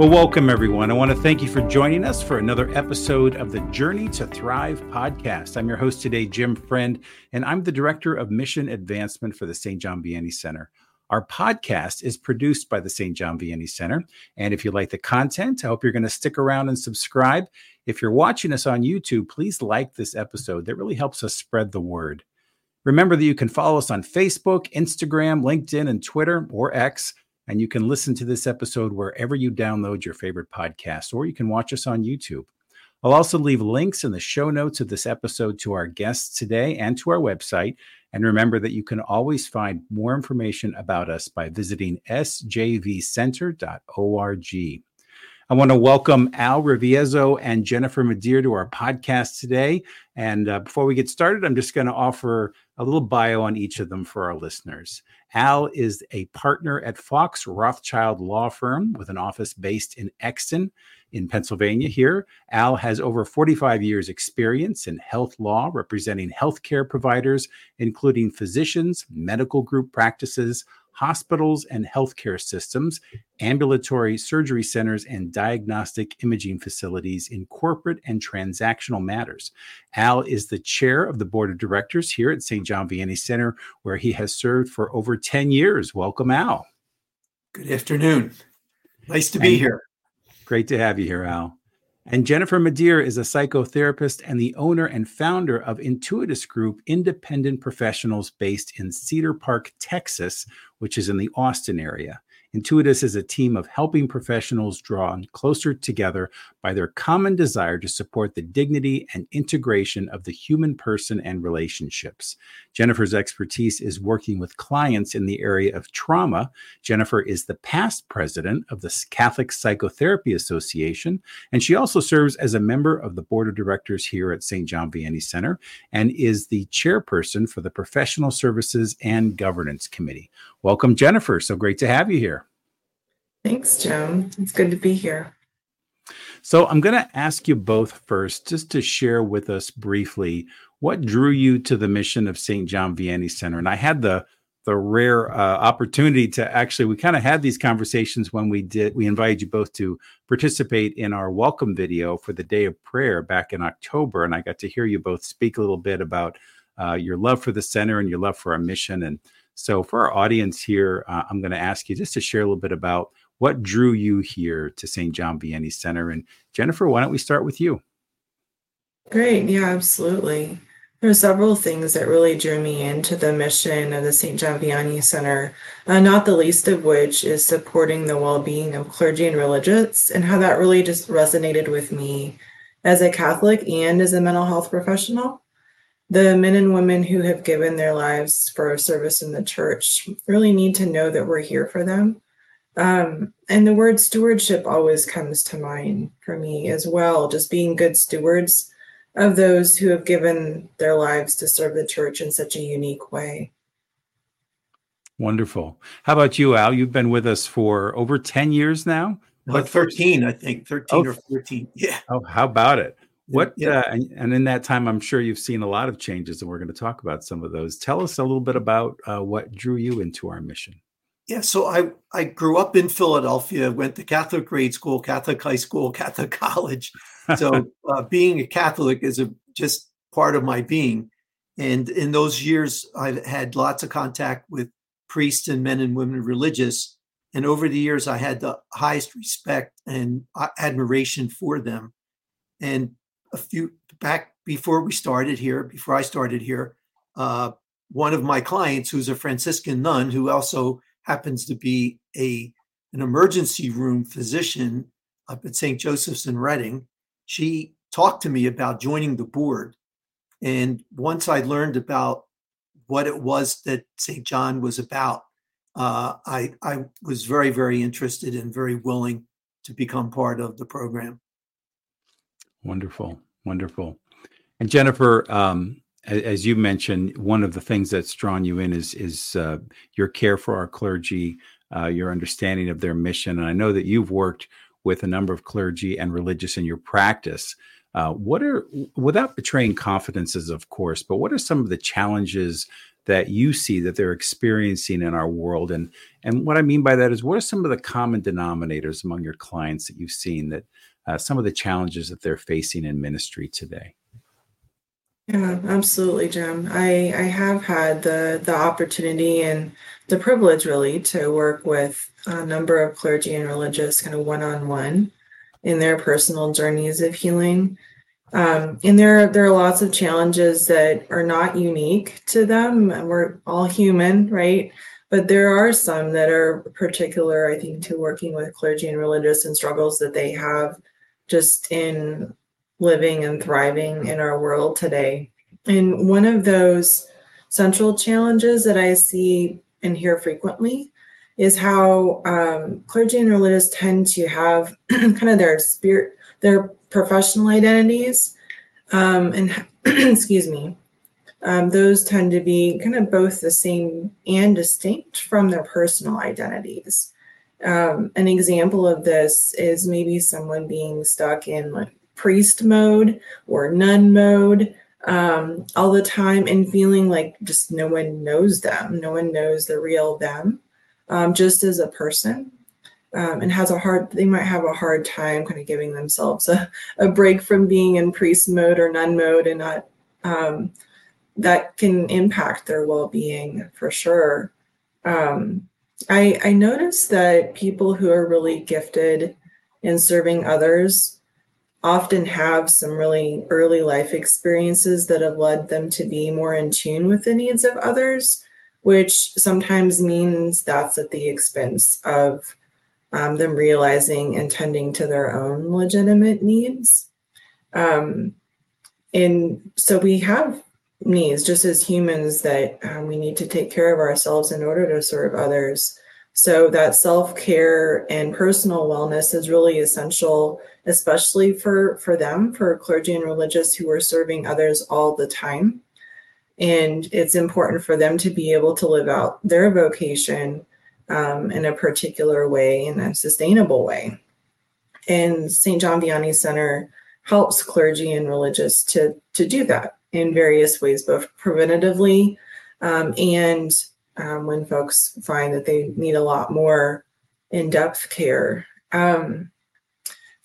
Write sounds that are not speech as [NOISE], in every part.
Well, welcome everyone. I want to thank you for joining us for another episode of the Journey to Thrive podcast. I'm your host today, Jim Friend, and I'm the Director of Mission Advancement for the St. John Vianney Center. Our podcast is produced by the St. John Vianney Center. And if you like the content, I hope you're going to stick around and subscribe. If you're watching us on YouTube, please like this episode. That really helps us spread the word. Remember that you can follow us on Facebook, Instagram, LinkedIn, and Twitter or X and you can listen to this episode wherever you download your favorite podcast, or you can watch us on YouTube. I'll also leave links in the show notes of this episode to our guests today and to our website. And remember that you can always find more information about us by visiting sjvcenter.org. I want to welcome Al Riviezzo and Jennifer Madere to our podcast today. And uh, before we get started, I'm just going to offer a little bio on each of them for our listeners. Al is a partner at Fox Rothschild Law Firm with an office based in Exton in Pennsylvania here. Al has over 45 years experience in health law representing healthcare providers including physicians, medical group practices, hospitals and healthcare systems, ambulatory surgery centers, and diagnostic imaging facilities in corporate and transactional matters. Al is the chair of the board of directors here at St. John Vianney Center, where he has served for over 10 years. Welcome, Al. Good afternoon. Nice to be and here. Great to have you here, Al. And Jennifer Madere is a psychotherapist and the owner and founder of Intuitus Group, independent professionals based in Cedar Park, Texas, which is in the Austin area. Intuitus is a team of helping professionals drawn closer together by their common desire to support the dignity and integration of the human person and relationships. Jennifer's expertise is working with clients in the area of trauma. Jennifer is the past president of the Catholic Psychotherapy Association, and she also serves as a member of the board of directors here at St. John Vianney Center and is the chairperson for the Professional Services and Governance Committee. Welcome, Jennifer. So great to have you here. Thanks, Jim. It's good to be here. So, I'm going to ask you both first just to share with us briefly what drew you to the mission of St. John Vianney Center. And I had the the rare uh, opportunity to actually we kind of had these conversations when we did we invited you both to participate in our welcome video for the day of prayer back in october and i got to hear you both speak a little bit about uh, your love for the center and your love for our mission and so for our audience here uh, i'm going to ask you just to share a little bit about what drew you here to St. John Vianney Center? And Jennifer, why don't we start with you? Great. Yeah, absolutely. There are several things that really drew me into the mission of the St. John Vianney Center, uh, not the least of which is supporting the well being of clergy and religious, and how that really just resonated with me as a Catholic and as a mental health professional. The men and women who have given their lives for service in the church really need to know that we're here for them um, and the word stewardship always comes to mind for me as well, just being good stewards of those who have given their lives to serve the church in such a unique way. Wonderful. How about you, Al? You've been with us for over 10 years now? Like 13, I think, 13 oh, or 14. Yeah. Oh, how about it? What yeah. uh, and, and, in that time, I'm sure you've seen a lot of changes, and we're going to talk about some of those. Tell us a little bit about uh, what drew you into our mission. Yeah, so I I grew up in Philadelphia, went to Catholic grade school, Catholic high school, [LAUGHS] Catholic college. So [LAUGHS] uh, being a Catholic is a, just part of my being. And in those years, I've had lots of contact with priests and men and women religious. And over the years, I had the highest respect and uh, admiration for them. And a few back before we started here, before I started here, uh, one of my clients, who's a Franciscan nun, who also happens to be a an emergency room physician up at St. Joseph's in Reading. She talked to me about joining the board. And once I learned about what it was that St. John was about, uh, I, I was very, very interested and very willing to become part of the program. Wonderful, wonderful. And Jennifer, um, as you mentioned, one of the things that's drawn you in is is uh, your care for our clergy, uh, your understanding of their mission, and I know that you've worked with a number of clergy and religious in your practice. Uh, what are, without betraying confidences, of course, but what are some of the challenges that you see that they're experiencing in our world? And and what i mean by that is what are some of the common denominators among your clients that you've seen that uh, some of the challenges that they're facing in ministry today yeah, absolutely, Jim. I, I have had the the opportunity and the privilege really to work with a number of clergy and religious kind of one on one in their personal journeys of healing. Um, and there there are lots of challenges that are not unique to them. and We're all human, right? But there are some that are particular, I think, to working with clergy and religious and struggles that they have just in living and thriving in our world today. And one of those central challenges that I see and hear frequently is how um, clergy and religious tend to have [CLEARS THROAT] kind of their spirit, their professional identities, um, and [CLEARS THROAT] excuse me, um, those tend to be kind of both the same and distinct from their personal identities. Um, an example of this is maybe someone being stuck in like priest mode or nun mode um, all the time and feeling like just no one knows them, no one knows the real them, um, just as a person. Um, and has a hard, they might have a hard time kind of giving themselves a, a break from being in priest mode or nun mode and not, um, that can impact their well being for sure. Um, I, I noticed that people who are really gifted in serving others often have some really early life experiences that have led them to be more in tune with the needs of others, which sometimes means that's at the expense of um, them realizing and tending to their own legitimate needs. Um, and so we have needs just as humans that um, we need to take care of ourselves in order to serve others. So that self care and personal wellness is really essential, especially for, for them, for clergy and religious who are serving others all the time. And it's important for them to be able to live out their vocation um, in a particular way, in a sustainable way. And St. John Vianney Center helps clergy and religious to, to do that in various ways, both preventatively um, and um, when folks find that they need a lot more in-depth care. Um,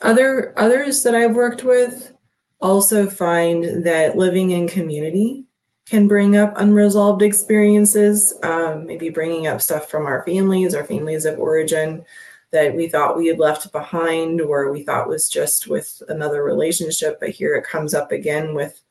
other others that I've worked with also find that living in community can bring up unresolved experiences, um, maybe bringing up stuff from our families, our families of origin that we thought we had left behind or we thought was just with another relationship, but here it comes up again with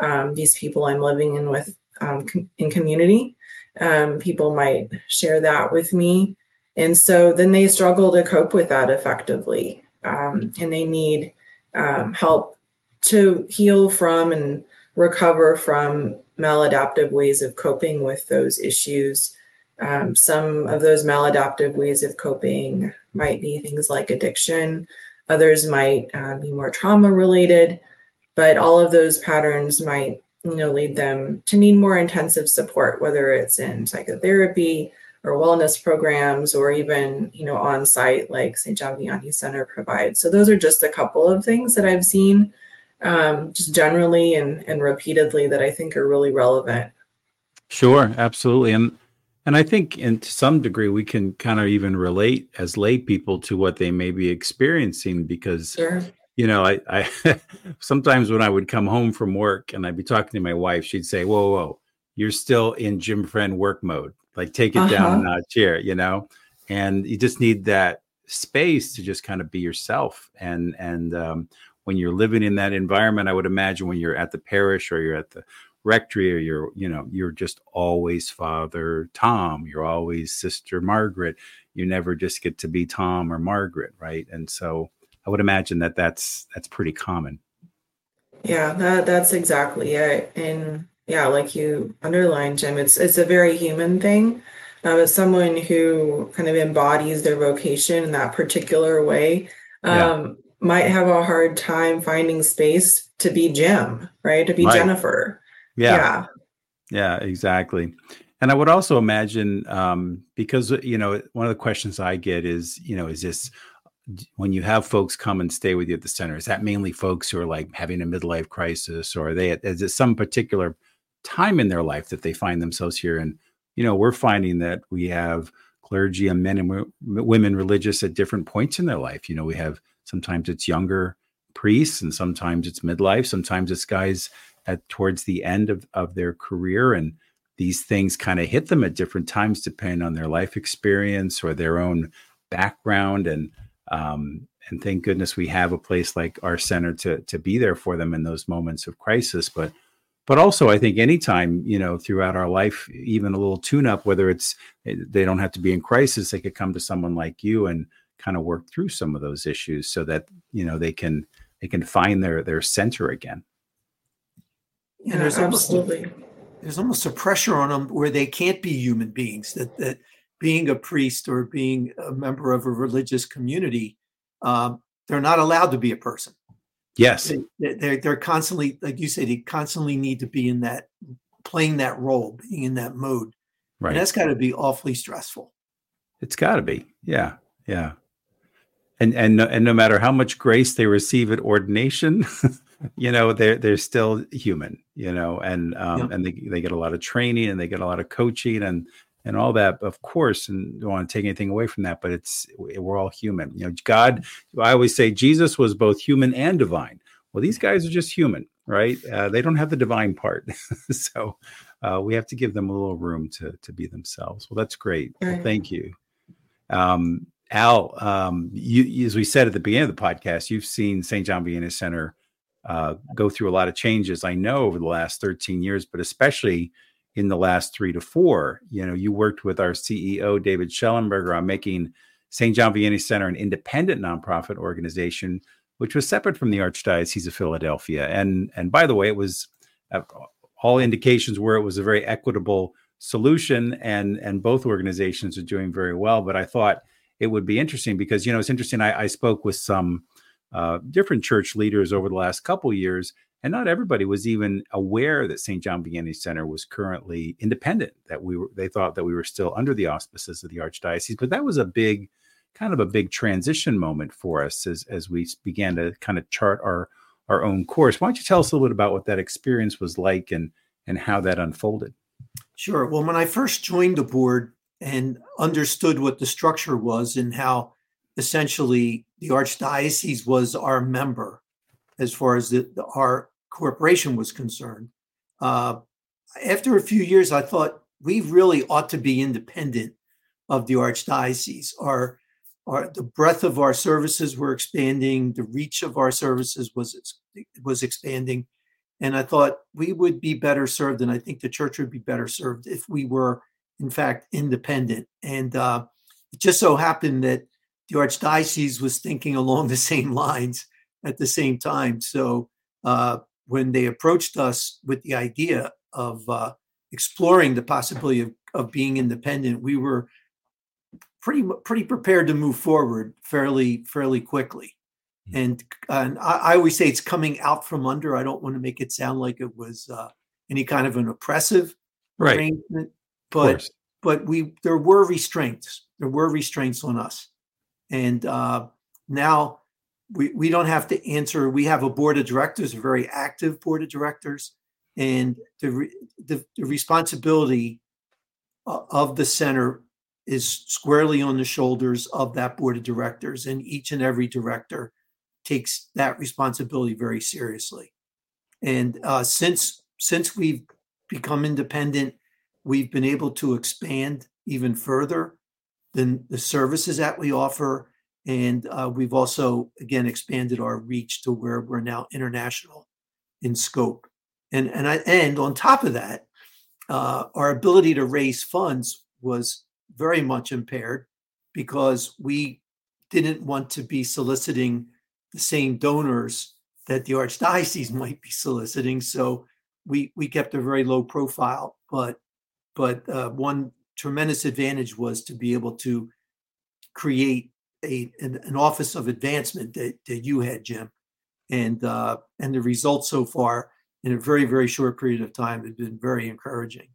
um, these people I'm living in with um, in community. Um, people might share that with me. And so then they struggle to cope with that effectively. Um, and they need um, help to heal from and recover from maladaptive ways of coping with those issues. Um, some of those maladaptive ways of coping might be things like addiction, others might uh, be more trauma related, but all of those patterns might you know lead them to need more intensive support whether it's in psychotherapy or wellness programs or even you know on site like st john vianney center provides. So those are just a couple of things that i've seen um, just generally and, and repeatedly that i think are really relevant. Sure absolutely. And and i think in to some degree we can kind of even relate as lay people to what they may be experiencing because sure you know, I, I [LAUGHS] sometimes when I would come home from work and I'd be talking to my wife, she'd say, "Whoa, whoa, you're still in Jim Friend work mode. Like, take it uh-huh. down a notch here," you know. And you just need that space to just kind of be yourself. And and um, when you're living in that environment, I would imagine when you're at the parish or you're at the rectory or you're you know you're just always Father Tom. You're always Sister Margaret. You never just get to be Tom or Margaret, right? And so I would imagine that that's that's pretty common. Yeah, that that's exactly it. And yeah, like you underlined, Jim, it's it's a very human thing. Um, as someone who kind of embodies their vocation in that particular way, um, yeah. might have a hard time finding space to be Jim, right? To be right. Jennifer. Yeah. yeah. Yeah, exactly. And I would also imagine um, because you know one of the questions I get is you know is this when you have folks come and stay with you at the center, is that mainly folks who are like having a midlife crisis, or are they is it some particular time in their life that they find themselves here. And you know, we're finding that we have clergy and men and w- women religious at different points in their life. You know, we have sometimes it's younger priests, and sometimes it's midlife. Sometimes it's guys at towards the end of of their career and these things kind of hit them at different times depending on their life experience or their own background and um, and thank goodness we have a place like our center to to be there for them in those moments of crisis. But but also i think anytime you know throughout our life even a little tune up whether it's eh, they don't have to be in crisis they could come to someone like you and kind of work through some of those issues so that you know they can they can find their their center again. Yeah, there's absolutely almost, there's almost a pressure on them where they can't be human beings that that being a priest or being a member of a religious community um, they're not allowed to be a person. Yes, they, they're they're constantly, like you say, they constantly need to be in that playing that role, being in that mode. Right, and that's got to be awfully stressful. It's got to be, yeah, yeah. And and and no matter how much grace they receive at ordination, [LAUGHS] you know they're they're still human, you know, and um, yeah. and they they get a lot of training and they get a lot of coaching and and all that, of course, and don't want to take anything away from that, but it's we're all human. You know, God, I always say Jesus was both human and divine. Well, these guys are just human, right? Uh, they don't have the divine part, [LAUGHS] so uh, we have to give them a little room to to be themselves. Well, that's great. Well, thank you, um, Al. Um, you, as we said at the beginning of the podcast, you've seen St. John Vianney Center uh, go through a lot of changes. I know over the last 13 years, but especially in the last three to four. You know, you worked with our CEO, David Schellenberger, on making St. John Vianney Center an independent nonprofit organization, which was separate from the Archdiocese of Philadelphia. And and by the way, it was uh, all indications were it was a very equitable solution, and and both organizations are doing very well. But I thought it would be interesting because you know it's interesting. I, I spoke with some uh, different church leaders over the last couple years and not everybody was even aware that St. John Vianney Center was currently independent. That we were, they thought that we were still under the auspices of the archdiocese. But that was a big, kind of a big transition moment for us as as we began to kind of chart our our own course. Why don't you tell us a little bit about what that experience was like and and how that unfolded? Sure. Well, when I first joined the board and understood what the structure was and how essentially the archdiocese was our member as far as the, the, our corporation was concerned. Uh, after a few years, I thought we really ought to be independent of the archdiocese. Our, our the breadth of our services were expanding, the reach of our services was was expanding, and I thought we would be better served, and I think the church would be better served if we were, in fact, independent. And uh, it just so happened that the archdiocese was thinking along the same lines at the same time. So uh, when they approached us with the idea of uh, exploring the possibility of, of being independent, we were pretty pretty prepared to move forward fairly fairly quickly. Hmm. And, and I, I, always say it's coming out from under. I don't want to make it sound like it was uh, any kind of an oppressive right. arrangement, but but we there were restraints. There were restraints on us, and uh, now we, we don't have to answer. We have a board of directors, a very active board of directors, and the, the, the responsibility of the center is squarely on the shoulders of that board of directors, and each and every director takes that responsibility very seriously. And uh, since since we've become independent, we've been able to expand even further than the services that we offer and uh, we've also, again, expanded our reach to where we're now international in scope. And, and, I, and on top of that, uh, our ability to raise funds was very much impaired because we didn't want to be soliciting the same donors that the archdiocese [LAUGHS] might be soliciting. So we we kept a very low profile. But but uh, one tremendous advantage was to be able to create a an, an office of advancement that, that you had, Jim, and uh, and the results so far in a very very short period of time have been very encouraging.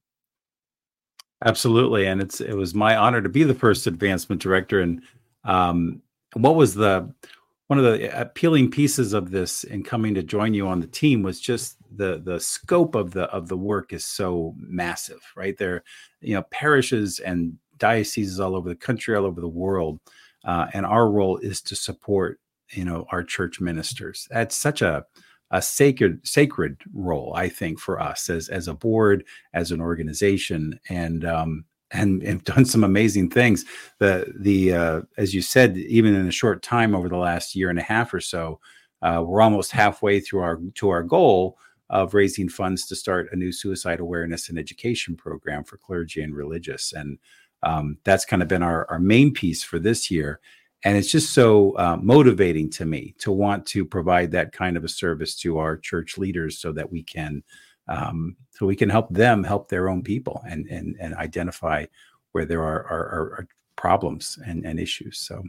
Absolutely, and it's it was my honor to be the first advancement director. And um, what was the one of the appealing pieces of this in coming to join you on the team was just the the scope of the of the work is so massive, right? There, you know, parishes and dioceses all over the country, all over the world, uh, and our role is to support, you know, our church ministers. That's such a a sacred sacred role, I think, for us as as a board, as an organization, and um, and have [LAUGHS] done some amazing things. The the uh, as you said, even in a short time over the last year and a half or so, uh, we're almost halfway through our to our goal of raising funds to start a new suicide awareness and education program for clergy and religious, and um, that's kind of been our our main piece for this year. And it's just so uh, motivating to me to want to provide that kind of a service to our church leaders so that we can um, so we can help them help their own people and and and identify where there are are, are problems and, and issues. So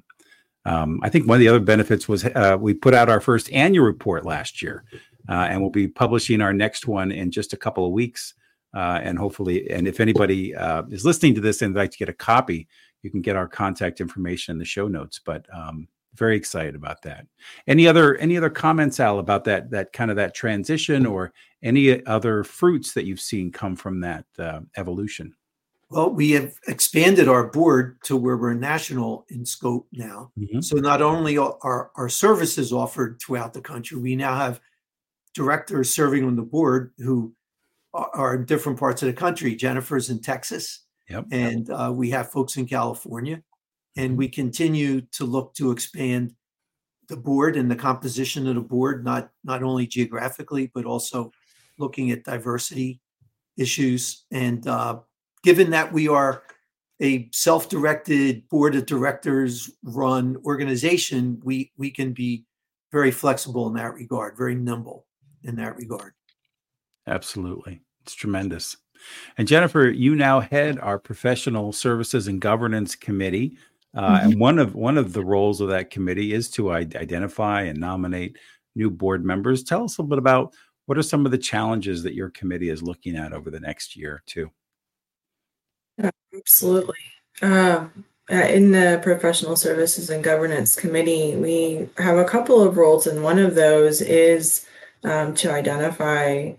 um, I think one of the other benefits was uh, we put out our first annual report last year, uh, and we'll be publishing our next one in just a couple of weeks. Uh, and hopefully, and if anybody uh, is listening to this and would like to get a copy, you can get our contact information in the show notes. But um, very excited about that. Any other any other comments, Al, about that that kind of that transition, or any other fruits that you've seen come from that uh, evolution? Well, we have expanded our board to where we're national in scope now. Mm-hmm. So not only are our services offered throughout the country, we now have directors serving on the board who are in different parts of the country. Jennifer's in Texas, yep. and uh, we have folks in California and we continue to look to expand the board and the composition of the board, not not only geographically but also looking at diversity issues. And uh, given that we are a self-directed board of directors run organization, we we can be very flexible in that regard, very nimble in that regard. Absolutely, it's tremendous. And Jennifer, you now head our professional services and governance committee. Uh, mm-hmm. And one of one of the roles of that committee is to identify and nominate new board members. Tell us a little bit about what are some of the challenges that your committee is looking at over the next year or two. Absolutely. Um, uh, in the professional services and governance committee, we have a couple of roles, and one of those is um, to identify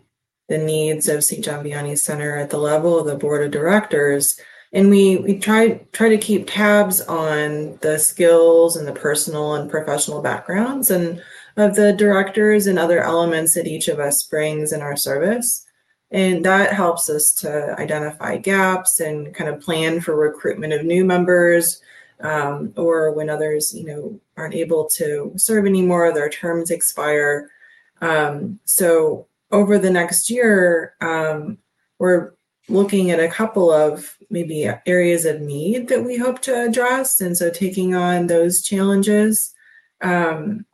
the needs of St. John Vianney Center at the level of the board of directors and we we try try to keep tabs on the skills and the personal and professional backgrounds and of the directors and other elements that each of us brings in our service and that helps us to identify gaps and kind of plan for recruitment of new members um, or when others you know aren't able to serve anymore their terms expire um, so over the next year um, we're looking at a couple of maybe areas of need that we hope to address. And so taking on those challenges. Um,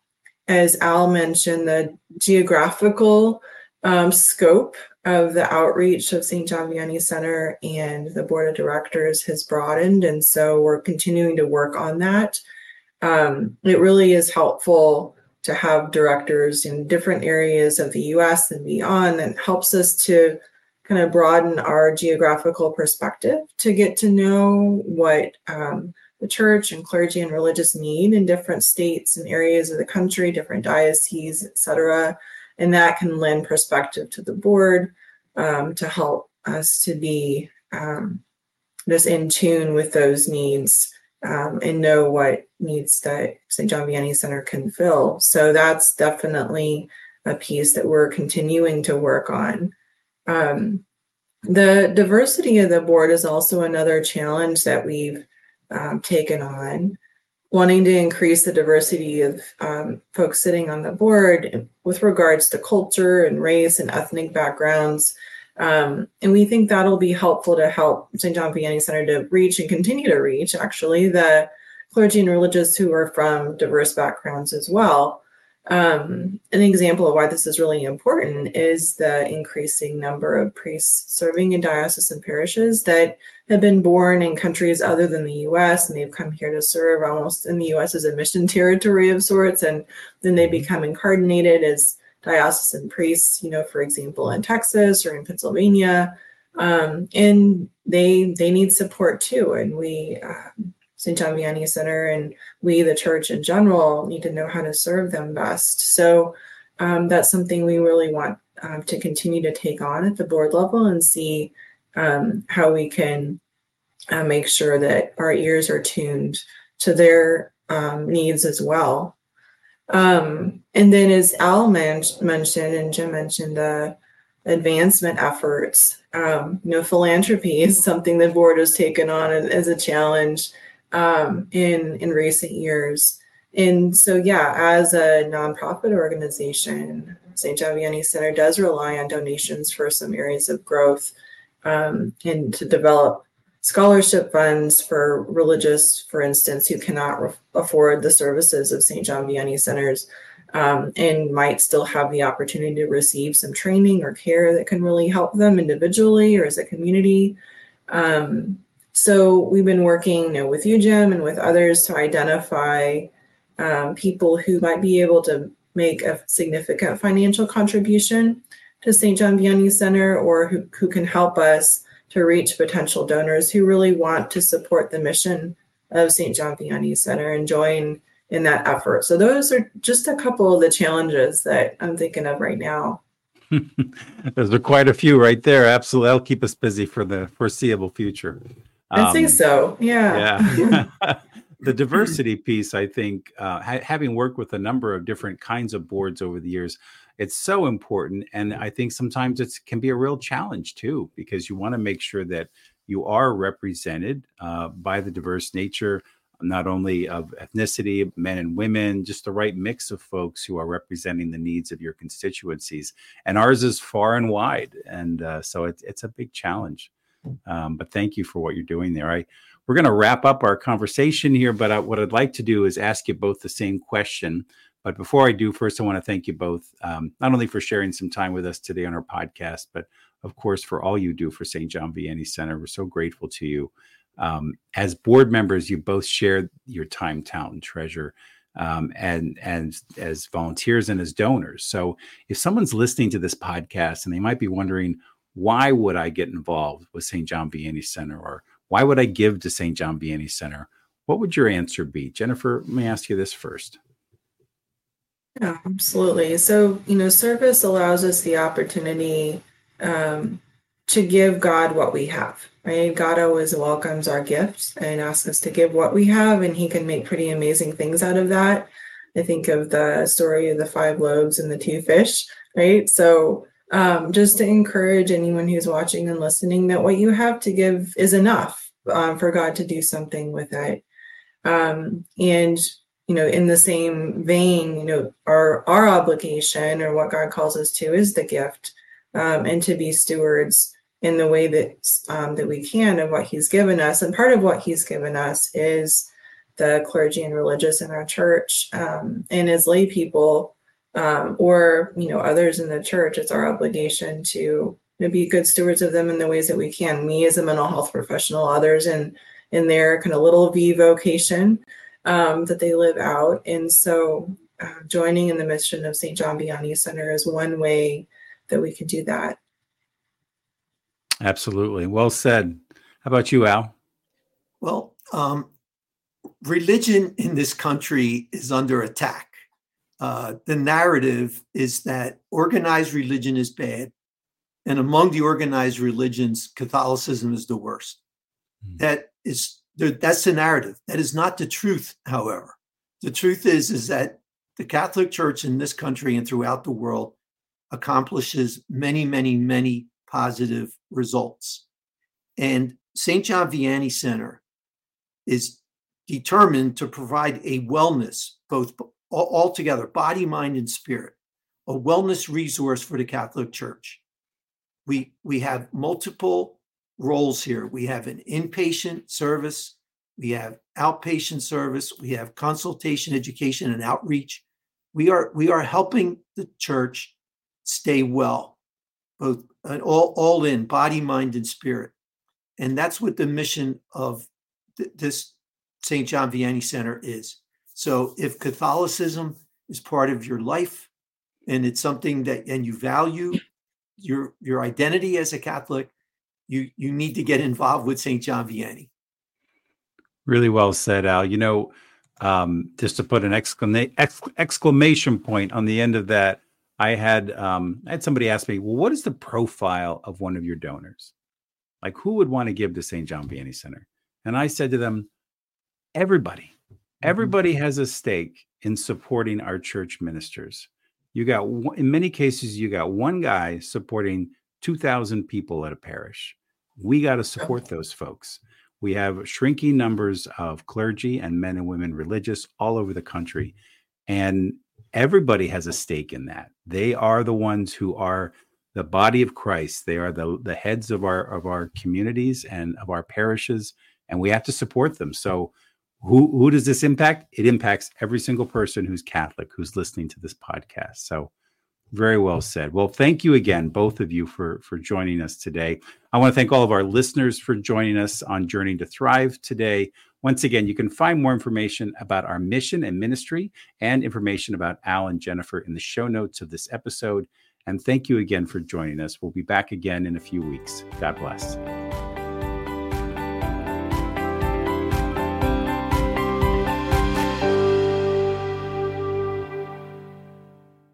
as Al mentioned, the geographical um, scope of the outreach of St. John Vianney Center and the board of directors has broadened. And so we're continuing to work on that. Um, it really is helpful to have directors in different areas of the US and beyond that helps us to kind of broaden our geographical perspective to get to know what um, the church and clergy and religious need in different states and areas of the country, different dioceses, etc. And that can lend perspective to the board um, to help us to be um, just in tune with those needs um, and know what needs that St. John Vianney Center can fill. So that's definitely a piece that we're continuing to work on. Um, the diversity of the board is also another challenge that we've um, taken on, wanting to increase the diversity of um, folks sitting on the board with regards to culture and race and ethnic backgrounds. Um, and we think that'll be helpful to help St. John Vianney Center to reach and continue to reach, actually, the clergy and religious who are from diverse backgrounds as well. Um, an example of why this is really important is the increasing number of priests serving in diocesan parishes that have been born in countries other than the US and they've come here to serve almost in the US as a mission [LAUGHS] territory of sorts. And then they become incarnated as diocesan priests, you know, for example, in Texas or in Pennsylvania. Um, and they they need support too. And we uh, St. John Vianney Center, and we, the church in general, need to know how to serve them best. So um, that's something we really want um, to continue to take on at the board level and see um, how we can uh, make sure that our ears are tuned to their um, needs as well. Um, and then, as Al man- mentioned and Jim mentioned, the advancement efforts. Um, you know, philanthropy [LAUGHS] is something the board has taken on as a challenge um, in in recent years. And so, yeah, as a nonprofit organization, St. Vianney Center does rely on donations for some areas of growth um, and to develop scholarship funds for religious, for instance, who cannot re- afford the services of St. John Vianney Centers um, and might still have the opportunity to receive some training or care that can really help them individually or as a community. Um, so we've been working you know, with you, Jim, and with others to identify um, people who might be able to make a significant financial contribution to St. John Vianney Center or who, who can help us to reach potential donors who really want to support the mission of St. John Vianney Center and join in that effort. So those are just a couple of the challenges that I'm thinking of right now. [LAUGHS] Those are quite a few right there. Absolutely. That'll keep us busy for the foreseeable future. Um, I think um, so. Yeah. Yeah. [LAUGHS] [LAUGHS] the diversity piece, I think, uh, ha- having worked with a number of different kinds of boards over the years, it's so important. And I think sometimes it can be a real challenge too, because you want to make sure that you are represented uh, by the diverse nature, not only of ethnicity, men and women, just the right mix of folks who are representing the needs of your constituencies. And ours is far and wide. And uh, so it, it's a big challenge. Um, but thank you for what you're doing there. I we're going to wrap up our conversation here, but I, what I'd like to do is ask you both the same question. But before I do, first, I want to thank you both, um, not only for sharing some time with us today on our podcast, but of course, for all you do for St. John Vianney Center. We're so grateful to you. Um, as board members, you both share your time, talent, and treasure. Um, and and as volunteers and as donors. So if someone's listening to this podcast and they might be wondering, why would I get involved with St. John Vianney Center or why would I give to St. John Vianney Center? What would your answer be? Jennifer, let me ask you this first. Yeah, absolutely. So, you know, service allows us the opportunity um, to give God what we have, right? God always welcomes our gifts and asks us to give what we have, and He can make pretty amazing things out of that. I think of the story of the five loaves and the two fish, right? So, um, just to encourage anyone who's watching and listening that what you have to give is enough um, for God to do something with it. Um, and you know, in the same vein, you know, our our obligation or what God calls us to is the gift, um, and to be stewards in the way that um, that we can of what He's given us. And part of what He's given us is the clergy and religious in our church, um, and as lay people um, or you know others in the church it's our obligation to you know, be good stewards of them in the ways that we can me as a mental health professional others in in their kind of little v vocation um, that they live out. And so uh, joining in the mission of st john vianney center is one way that we can do that. Absolutely. Well said. How about you al? Well um, religion in this country is under attack. Uh, the narrative is that organized religion is bad, and among the organized religions, Catholicism is the worst. Mm. That is that's the narrative. That is not the truth. However, the truth is is that the Catholic Church in this country and throughout the world accomplishes many, many, many positive results. And St. John Vianney Center is determined to provide a wellness, both all, together, body, mind, and spirit, a wellness resource for the Catholic Church. We we have multiple roles here. We have an inpatient service, we have outpatient service, we have consultation, education, and outreach. We are we are helping the church stay well, both all all in body, mind, and spirit, and that's what the mission of th- this St. John Vianney Center is. So if Catholicism is part of your life and it's something that and you value your your identity as a Catholic, you you need to get involved with St. John Vianney. Really well said, Al. You know, um, just to put an exclama- exc- exclamation point on the end of that, I had um, I had somebody ask me, "Well, what is the profile of one of your donors? Like, who would want to give to St. John Vianney Center?" And I said to them, "Everybody. Mm-hmm. Everybody has a stake in supporting our church ministers. You got in many cases, you got one guy supporting two thousand people at a parish. We got to oh. support those folks." We have shrinking numbers of clergy and men and women religious all over the country. And everybody has a stake in that. They are the ones who are the body of Christ. They are the, the heads of our of our communities and of our parishes, and we have to support them. So who who does this impact? It impacts every single person who's Catholic who's listening to this podcast. So very well said. Well, thank you again, both of you, for for joining us today. I want to thank all of our listeners for joining us on Journey to Thrive today. Once again, you can find more information about our mission and ministry and information about Al and Jennifer in the show notes of this episode. And thank you again for joining us. We'll be back again in a few weeks. God bless.